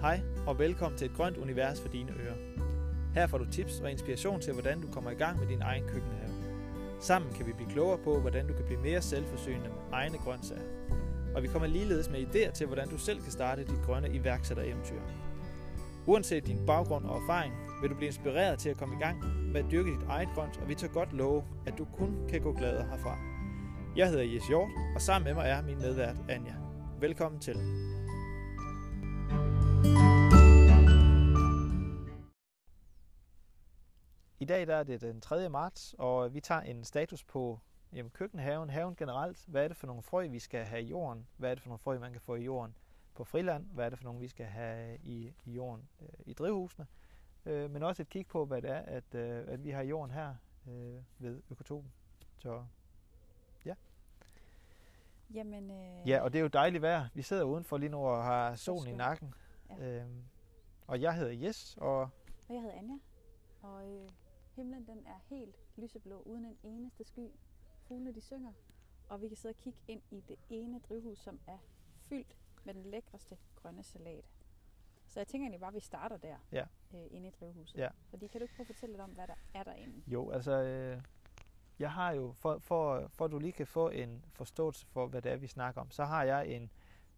Hej og velkommen til et grønt univers for dine ører. Her får du tips og inspiration til, hvordan du kommer i gang med din egen køkkenhave. Sammen kan vi blive klogere på, hvordan du kan blive mere selvforsynende med egne grøntsager. Og vi kommer ligeledes med idéer til, hvordan du selv kan starte dit grønne iværksættereventyr. Uanset din baggrund og erfaring, vil du blive inspireret til at komme i gang med at dyrke dit eget grønt, og vi tager godt love, at du kun kan gå glad herfra. Jeg hedder Jes Hjort, og sammen med mig er min medvært Anja. Velkommen til. I dag der er det den 3. marts, og vi tager en status på jamen, køkkenhaven, haven generelt. Hvad er det for nogle frø, vi skal have i jorden? Hvad er det for nogle frø, man kan få i jorden på friland? Hvad er det for nogle, vi skal have i, i jorden øh, i drivhusene? Øh, men også et kig på, hvad det er, at, øh, at vi har i jorden her øh, ved Økotopen. Så ja. Jamen, øh, Ja, og det er jo dejligt vejr. Vi sidder udenfor lige nu og har solen i nakken. Ja. Øhm, og jeg hedder Jes, og og jeg hedder Anja, og øh, himlen den er helt lyseblå, uden en eneste sky. Fuglene de synger, og vi kan sidde og kigge ind i det ene drivhus, som er fyldt med den lækreste grønne salat. Så jeg tænker egentlig bare, at vi starter der, Ja. øh, inde i drivhuset. Ja. Fordi kan du ikke prøve at fortælle lidt om, hvad der er derinde? jo, altså, øh, jeg har jo, for, for, for at du lige kan få en forståelse for, hvad det er, vi snakker om, så har jeg en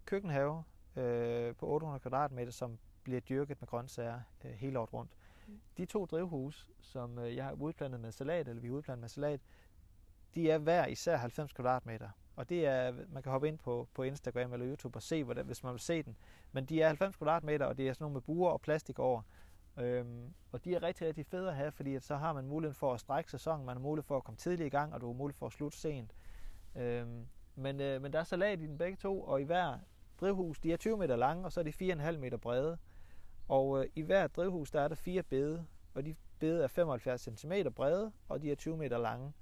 køkkenhave øh, på 800 kvadratmeter, som bliver dyrket med grøntsager øh, hele året rundt. De to drivhus, som øh, jeg har udplantet med salat, eller vi har udplantet med salat, de er hver især 90 kvadratmeter. Og det er, man kan hoppe ind på, på Instagram eller YouTube og se, hvordan, hvis man vil se den. Men de er 90 kvadratmeter, og det er sådan nogle med buer og plastik over. Øhm, og de er rigtig, rigtig fede at have, fordi at så har man muligheden for at strække sæsonen, man har mulighed for at komme tidligt i gang, og du har mulighed for at slutte sent. Øhm, men, øh, men der er salat i den begge to, og i hver drivhus, de er 20 meter lange, og så er de 4,5 meter brede. Og øh, i hver drivhus, der er der fire bede, og de bede er 75 cm brede, og de er 20 meter lange.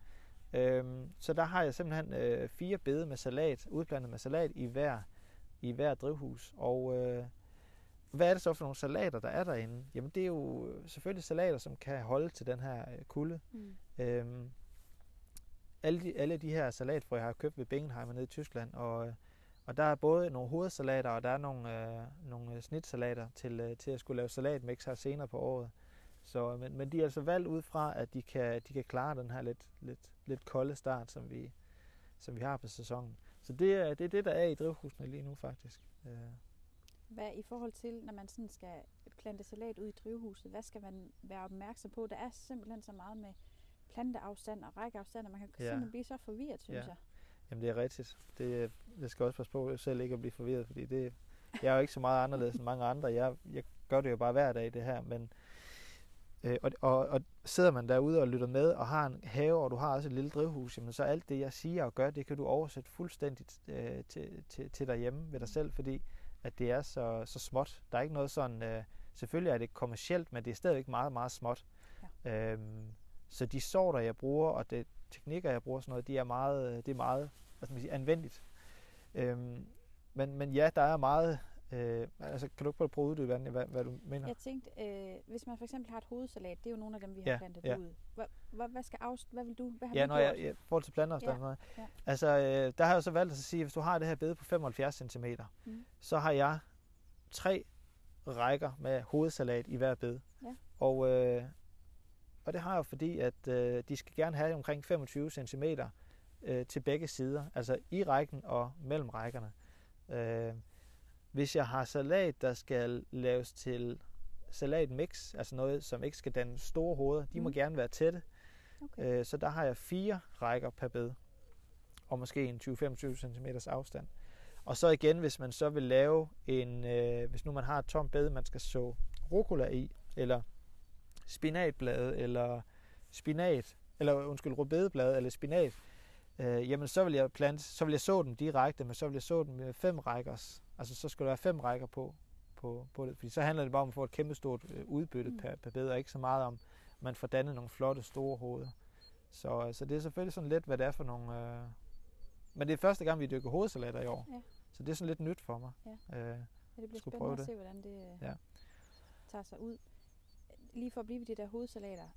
Øhm, så der har jeg simpelthen øh, fire bede med salat, udplantet med salat i hver, i hver drivhus. Og øh, hvad er det så for nogle salater, der er derinde? Jamen det er jo øh, selvfølgelig salater, som kan holde til den her øh, kulde. Mm. Øhm, alle, de, alle de her salatfrø har jeg købt ved Bingenheimer nede i Tyskland, og, øh, og der er både nogle hovedsalater, og der er nogle, øh, nogle øh, snitsalater til, øh, til at skulle lave salatmix her senere på året. Så, men, men de er altså valgt ud fra, at de kan, de kan klare den her lidt, lidt, lidt kolde start, som vi, som vi har på sæsonen. Så det er, det er det, der er i drivhusene lige nu faktisk. Øh, Hvad i forhold til, når man sådan skal plante salat ud i drivhuset, hvad skal man være opmærksom på? Der er simpelthen så meget med planteafstand og rækkeafstand, og man kan Ja. ja. simpelthen blive så forvirret, synes Ja. jeg. Jamen det er rigtigt. Det, jeg skal også passe på selv ikke at blive forvirret, fordi det, jeg er jo ikke så meget anderledes end mange andre. Jeg, jeg gør det jo bare hver dag det her, men øh, og, og, og sidder man derude og lytter med og har en have, og du har også et lille drivhus, jamen så alt det jeg siger og gør, det kan du oversætte fuldstændigt øh, til, til, til derhjemme ved dig selv, fordi at det er så, så småt. Der er ikke noget sådan, øh, selvfølgelig er det kommercielt, men det er stadigvæk meget, meget småt. Ja. Øhm, så de sorter, jeg bruger, og det teknikker, jeg bruger, sådan noget, de er meget, øh, det er meget skal man sige, anvendeligt. Øhm, men, men ja, der er meget... Øh, altså, kan du ikke prøve at uddybe, hvad, hvad du mener? Jeg tænkte, øh, hvis man for eksempel har et hovedsalat, det er jo nogle af dem, vi Ja, har plantet ja. ud. Hvad, hvad, hvad, skal afst- hvad vil du? Hvad har Ja, du når gjort? jeg, jeg forhold til planteafstand. Ja, Ja, ja. Altså, øh, der har jeg så valgt at sige, at hvis du har det her bede på 75 cm, Mm. så har jeg tre rækker med hovedsalat i hver bed. Ja. Og, øh, og det har jeg fordi, at øh, de skal gerne have omkring 25 cm øh, til begge sider, altså i rækken og mellem rækkerne. Øh, hvis jeg har salat, der skal laves til salatmix, altså noget, som ikke skal danne store hoveder, de må Mm. gerne være tætte. Okay. Øh, så der har jeg fire rækker per bed, og måske en 20-25 cm afstand. Og så igen, hvis man så vil lave en, øh, hvis nu man har et tomt bed, man skal så rucola i, eller spinatblade, eller spinat, eller undskyld, rødbedeblade, eller spinat, øh, jamen så vil jeg plante, så vil jeg så dem direkte, men så vil jeg så dem med fem rækker. Altså så skal der være fem rækker på, på, på det, fordi så handler det bare om at få et kæmpestort øh, udbytte Mm. per, per bed, og ikke så meget om, at man får dannet nogle flotte store hoveder. Så, så det er selvfølgelig sådan lidt, hvad det er for nogle... Øh... Men det er første gang, vi dykker hovedsalater i år. Ja. Så det er sådan lidt nyt for mig. Ja. Øh, Ja, det bliver skulle spændende prøve at det. se, hvordan det øh, Ja. tager sig ud. Lige for at blive ved de der hovedsalater.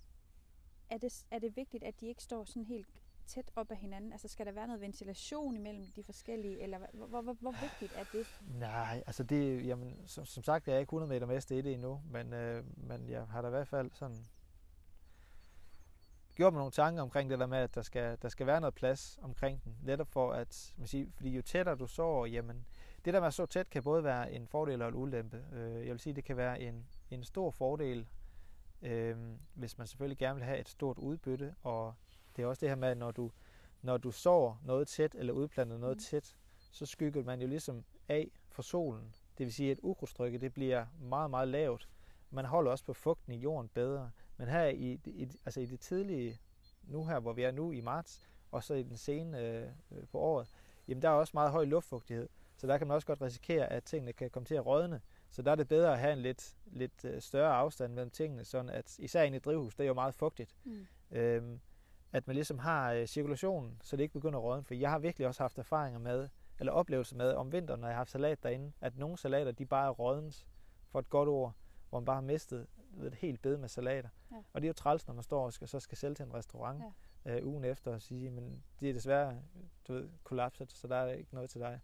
Er det, er det vigtigt, at de ikke står sådan helt tæt op ad hinanden? Altså skal der være noget ventilation imellem de forskellige, eller hvor, hvor, hvor, hvor vigtigt er det? Nej, altså det, jamen, som, som sagt, jeg er ikke 100 meter mester i det endnu, men, øh, men jeg har da i hvert fald sådan gjort mig nogle tanker omkring det der med, at der skal, der skal være noget plads omkring den. Netop for at, man siger, fordi jo tættere du sover, jamen, det der med at så tæt kan både være en fordel og en ulempe. Øh, jeg vil sige, det kan være en, en stor fordel, øh, hvis man selvfølgelig gerne vil have et stort udbytte, og det er også det her med, at når du, når du sover noget tæt, eller udplanter noget Mm. tæt, så skygger man jo ligesom af for solen. Det vil sige, at ukrudtstrykket det bliver meget, meget lavt. Man holder også på fugten i jorden bedre. Men her i, i, altså i det tidlige, nu her, hvor vi er nu i marts, og så i den sene øh, øh, på året, jamen der er også meget høj luftfugtighed. Så der kan man også godt risikere, at tingene kan komme til at rådne. Så der er det bedre at have en lidt, lidt øh, større afstand mellem tingene, sådan at især inde i et drivhus, det er jo meget fugtigt, Mm. øhm, at man ligesom har øh, cirkulationen, så det ikke begynder at rådne. For jeg har virkelig også haft erfaringer med, eller oplevelser med om vinteren, når jeg har haft salat derinde, at nogle salater, de bare er rådens, for et godt ord, hvor man bare har mistet ved, et helt bed med salater. Ja. Og det er jo træls, når man står og skal, så skal sælge til en restaurant ja. øh, ugen efter og sige, men det er desværre du ved, kollapset, så der er ikke noget til dig.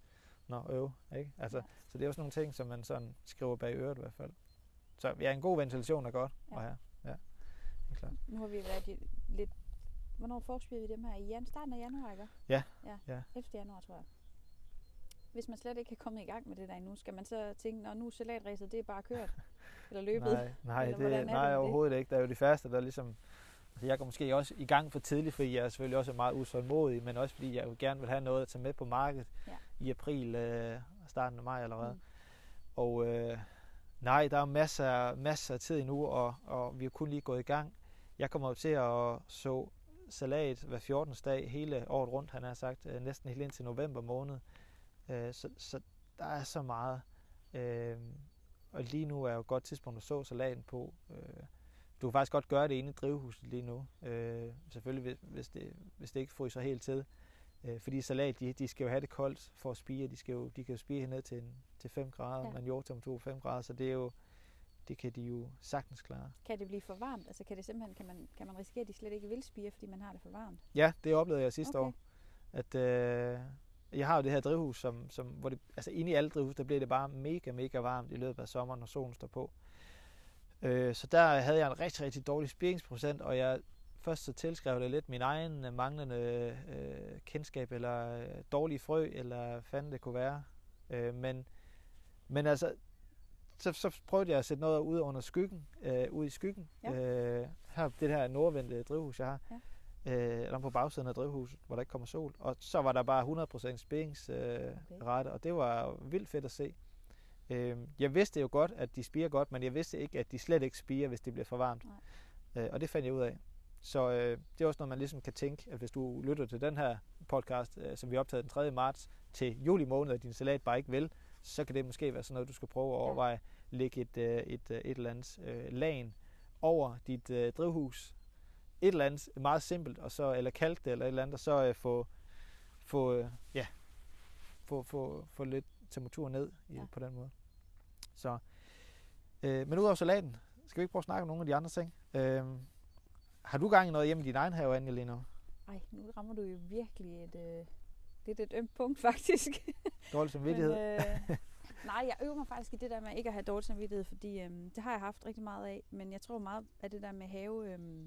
Nå, øv, ikke? Altså, Ja. Så det er også nogle ting, som man sådan skriver bag øret i hvert fald. Så ja, en god ventilation er godt Ja. at have. Ja, det er klart. Nu har vi været lidt... Hvornår forspiller vi dem her? I jan- starten af januar, ikke? Ja, ja. ja. 11. januar, tror jeg. Hvis man slet ikke er kommet i gang med det der endnu, skal man så tænke, når nu er salatræset, det er bare kørt? Eller løbet? Nej, nej, Eller er det, nej det? overhovedet ikke. Der er jo de færreste, der ligesom... Altså jeg går måske også i gang for tidligt, fordi jeg er selvfølgelig også meget usålmodig, men også fordi jeg jo gerne vil have noget at tage med på markedet Ja. i april øh, starten af maj allerede. Mm. Og øh, nej, der er masser, masser af tid endnu, og, og vi er kun lige gået i gang. Jeg kommer jo til at så salat hver 14. dag hele året rundt, han har sagt, øh, næsten helt ind til november måned. Øh, så, så der er så meget. Øh, og lige nu er jo et godt tidspunkt at så salaten på. Øh, du kan faktisk godt gøre det inde i drivhuset lige nu. Øh, selvfølgelig, hvis- det, hvis det ikke fryser helt til. Øh, fordi salat, de, de skal jo have det koldt for at spire. De, skal jo, de kan jo spire ned til, en, til 5 grader, ja. men jordtemperatur 5 grader, så det er jo, det kan de jo sagtens klare. Kan det blive for varmt? Altså kan det simpelthen, kan man, kan man risikere, at de slet ikke vil spire, fordi man har det for varmt? Ja, det oplevede jeg sidste Okay. år. At, øh, jeg har jo det her drivhus, som, som, hvor det, altså inde i alle drivhus, der bliver det bare mega, mega varmt i løbet af sommeren, når solen står på. Øh, så der havde jeg en rigtig, rigtig dårlig spiringsprocent, og jeg først så tilskrev det lidt min egen øh, manglende øh, kendskab, eller øh, dårlige frø, eller fanden det kunne være. Øh, men, men altså, så, så prøvede jeg at sætte noget ud under skyggen, øh, ud i skyggen. Ja. Øh, her, det her nordvendte drivhus, jeg har. Ja. Øh, eller på bagsiden af drivhuset, hvor der ikke kommer sol. Og så var der bare 100% spiringsrate, øh, Okay. og det var vildt fedt at se. Øh, jeg vidste jo godt, at de spiger godt, men jeg vidste ikke, at de slet ikke spiger, hvis det bliver for varmt. Øh, og det fandt jeg ud af. Så øh, det er også noget, man ligesom kan tænke, at hvis du lytter til den her podcast, øh, som vi optaget den 3. marts, til juli måned, og din salat bare ikke vil, så kan det måske være sådan noget, du skal prøve at overveje. Ja. Lægge et, øh, et, øh, et eller andet øh, lagen over dit øh, drivhus. Et eller andet meget simpelt, og så, eller kalk det, eller et eller andet, og så øh, få, få, øh, ja, få, få, få lidt temperatur ned i, ja. på den måde. Så, øh, men udover salaten, skal vi ikke prøve at snakke om nogle af de andre ting? Øh, har du gang i noget hjemme i din egen have, Anja, lige nu? Ej, nu rammer du jo virkelig et, øh, lidt et ømt punkt, faktisk. Dårlig samvittighed? Men, øh, nej, jeg øver mig faktisk i det der med ikke at have dårlig samvittighed, fordi øh, det har jeg haft rigtig meget af. Men jeg tror meget at det der med have, øh,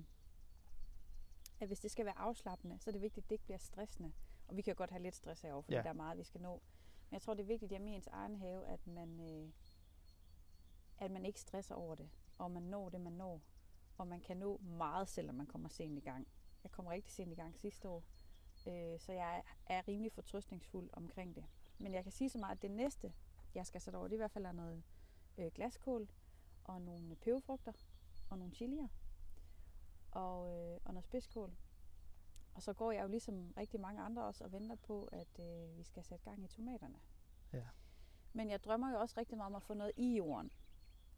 at hvis det skal være afslappende, så er det vigtigt, at det ikke bliver stressende. Og vi kan jo godt have lidt stress herovre, fordi Ja. der er meget, vi skal nå. Men jeg tror, det er vigtigt hjemme i ens egen have, at man, øh, at man ikke stresser over det. Og man når det, man når. Og man kan nå meget, selvom man kommer sent i gang. Jeg kom rigtig sent i gang sidste år. Øh, så jeg er, rimelig fortrøstningsfuld omkring det. Men jeg kan sige så meget, at det næste, jeg skal sætte over, det er i hvert fald er noget øh, glaskål, og nogle peberfrugter, og nogle chilier, og, øh, og noget spidskål. Og så går jeg jo ligesom rigtig mange andre også og venter på, at øh, vi skal sætte gang i tomaterne. Ja. Men jeg drømmer jo også rigtig meget om at få noget i jorden,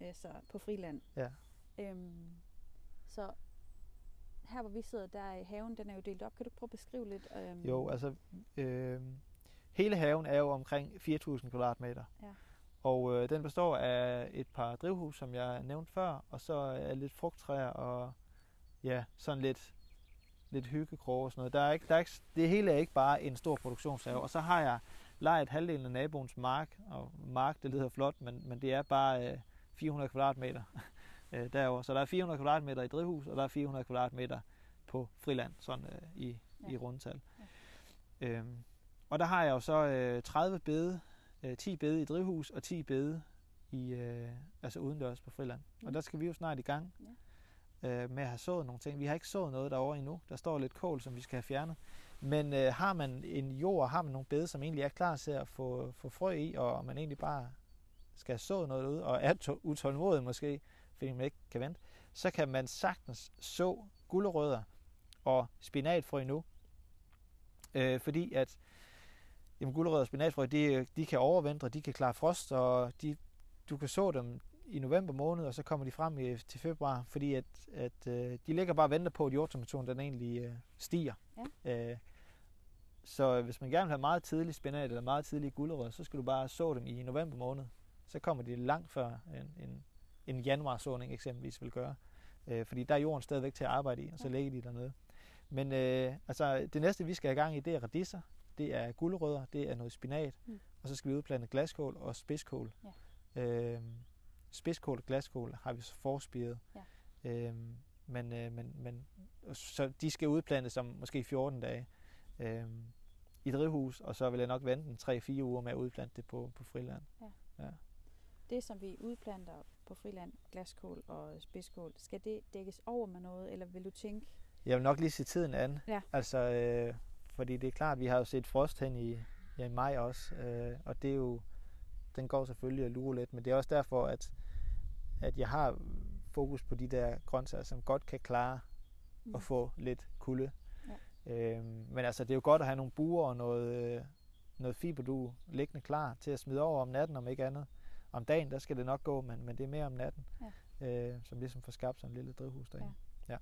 øh, så på friland. Ja. Øhm, så her hvor vi sidder, der i haven, den er jo delt op. Kan du prøve at beskrive lidt? Øhm, Jo, altså øh, hele haven er jo omkring 4.000 kvadratmeter. Ja. Og øh, den består af et par drivhus, som jeg nævnte før, og så er lidt frugttræer og ja, sådan lidt, lidt hyggekroge og sådan noget. Der er ikke, der er ikke, det hele er ikke bare en stor produktionshave. Og så har jeg lejet halvdelen af naboens mark, og mark, det lyder flot, men, men det er bare øh, 400 kvadratmeter øh, derovre. Så der er 400 kvadratmeter i drivhus, og der er 400 kvadratmeter på friland, sådan øh, i, ja. i rundtal. Ja. Øhm, og der har jeg jo så øh, 30 bede, øh, 10 bede i drivhus og 10 bede i, øh, altså udendørs på friland. Mm. Og der skal vi jo snart i gang ja. øh, med at have sået nogle ting. Vi har ikke sået noget derovre endnu. Der står lidt kål, som vi skal have fjernet. Men øh, har man en jord, har man nogle bede, som egentlig er klar til at få, få frø i, og man egentlig bare skal have sået noget ud, og er utålmodig måske, fordi man ikke kan vente, så kan man sagtens så gulerødder og spinatfrø nu. Øh, fordi at jamen, gulerødder og spinatfrø, de, de kan overvintre, de kan klare frost, og de, du kan så dem i november måned, og så kommer de frem i, til februar, fordi at, at øh, de ligger bare og venter på, at jordtemperaturen den egentlig øh, stiger. Ja. Øh, så hvis man gerne vil have meget tidlig spinat eller meget tidlig gulerødder, så skal du bare så dem i november måned. Så kommer de langt før en, en, en januarsåning eksempelvis vil gøre. Øh, fordi der er jorden stadigvæk til at arbejde i, og så ligger de dernede. Men øh, altså, det næste, vi skal have gang i, det er radisser, det er gulerødder, det er noget spinat, mm. og så skal vi udplante glaskål og spidskål. Ja. Øh, spidskål og glaskål har vi så forspiret. Ja. Øh, men, øh, men, men, så de skal udplantes om måske 14 dage øh, i drivhus, og så vil jeg nok vente en 3-4 uger med at udplante det på, på friland. Ja. Ja. Det, som vi udplanter på friland, glaskål og spidskål, skal det dækkes over med noget, eller vil du tænke, jeg vil nok lige se tiden an. Ja. Altså, øh, fordi det er klart, vi har jo set frost hen i, ja, i maj også, øh, og det er jo, den går selvfølgelig at lure lidt, men det er også derfor, at, at jeg har fokus på de der grøntsager, som godt kan klare mm. at få lidt kulde. Ja. Øh, men altså, det er jo godt at have nogle buer og noget, noget fiberdu liggende klar til at smide over om natten, om ikke andet. Om dagen, der skal det nok gå, men, men det er mere om natten, ja. øh, som ligesom får skabt sådan en lille drivhus derinde. Ja. ja.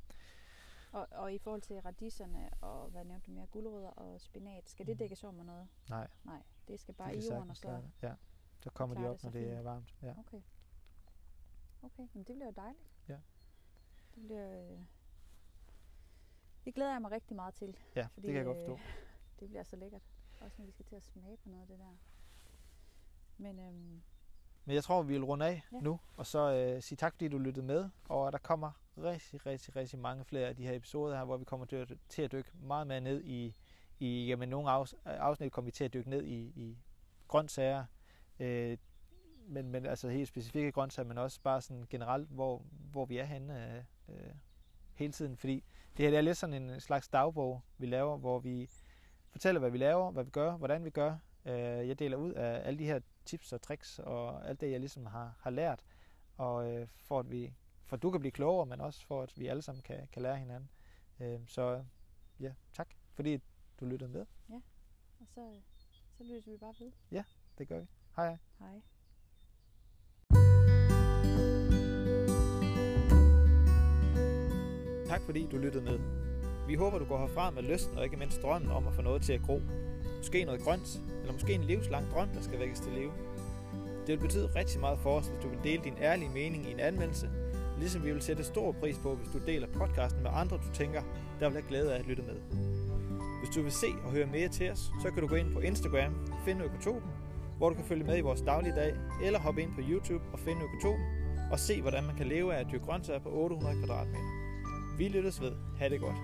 Og, og i forhold til radisserne og hvad nævnte du mere, gulerødder og spinat, skal det mm. dækkes over med noget? Nej. Nej, det skal bare det i jorden og så... Ja, så kommer de op, det når det er varmt. Ja. Okay. Okay, men det bliver jo dejligt. Ja. Det bliver... Øh... Det glæder jeg mig rigtig meget til. Ja, fordi, det kan jeg godt forstå. Øh, det bliver så lækkert. Også når vi skal til at smage på noget af det der. Men øhm, men jeg tror, vi vil runde af ja. nu, og så øh, sige tak, fordi du lyttede med. Og der kommer rigtig, rigtig, rigtig mange flere af de her episoder her, hvor vi kommer til at, til at dykke meget mere ned i, i jamen nogle afs, afsnit kommer vi til at dykke ned i, i grøntsager, øh, men, men altså helt specifikke grøntsager, men også bare sådan generelt, hvor, hvor vi er henne øh, øh, hele tiden. Fordi det her det er lidt sådan en slags dagbog, vi laver, hvor vi fortæller, hvad vi laver, hvad vi gør, hvordan vi gør. Øh, jeg deler ud af alle de her tips og tricks og alt det, jeg ligesom har, har lært, og øh, for at vi for at du kan blive klogere, men også for at vi alle sammen kan, kan lære hinanden. Øh, så ja, tak, fordi du lyttede med. Ja, og så, så lytter vi bare ved. Ja, det gør vi. Hej hej. Hej. Tak fordi du lyttede med. Vi håber, du går herfra med lysten og ikke mindst drømmen om at få noget til at gro. Måske noget grønt, eller måske en livslang drøm, der skal vækkes til live. Det vil betyde rigtig meget for os, hvis du vil dele din ærlige mening i en anmeldelse, ligesom vi vil sætte stor pris på, hvis du deler podcasten med andre, du tænker, der vil have glæde af at lytte med. Hvis du vil se og høre mere til os, så kan du gå ind på Instagram, finde Økotopen, hvor du kan følge med i vores dagligdag, eller hoppe ind på YouTube og finde Økotopen, og se, hvordan man kan leve af at dyrke grøntsager på 800 kvadratmeter. Vi lyttes ved. Ha' det godt.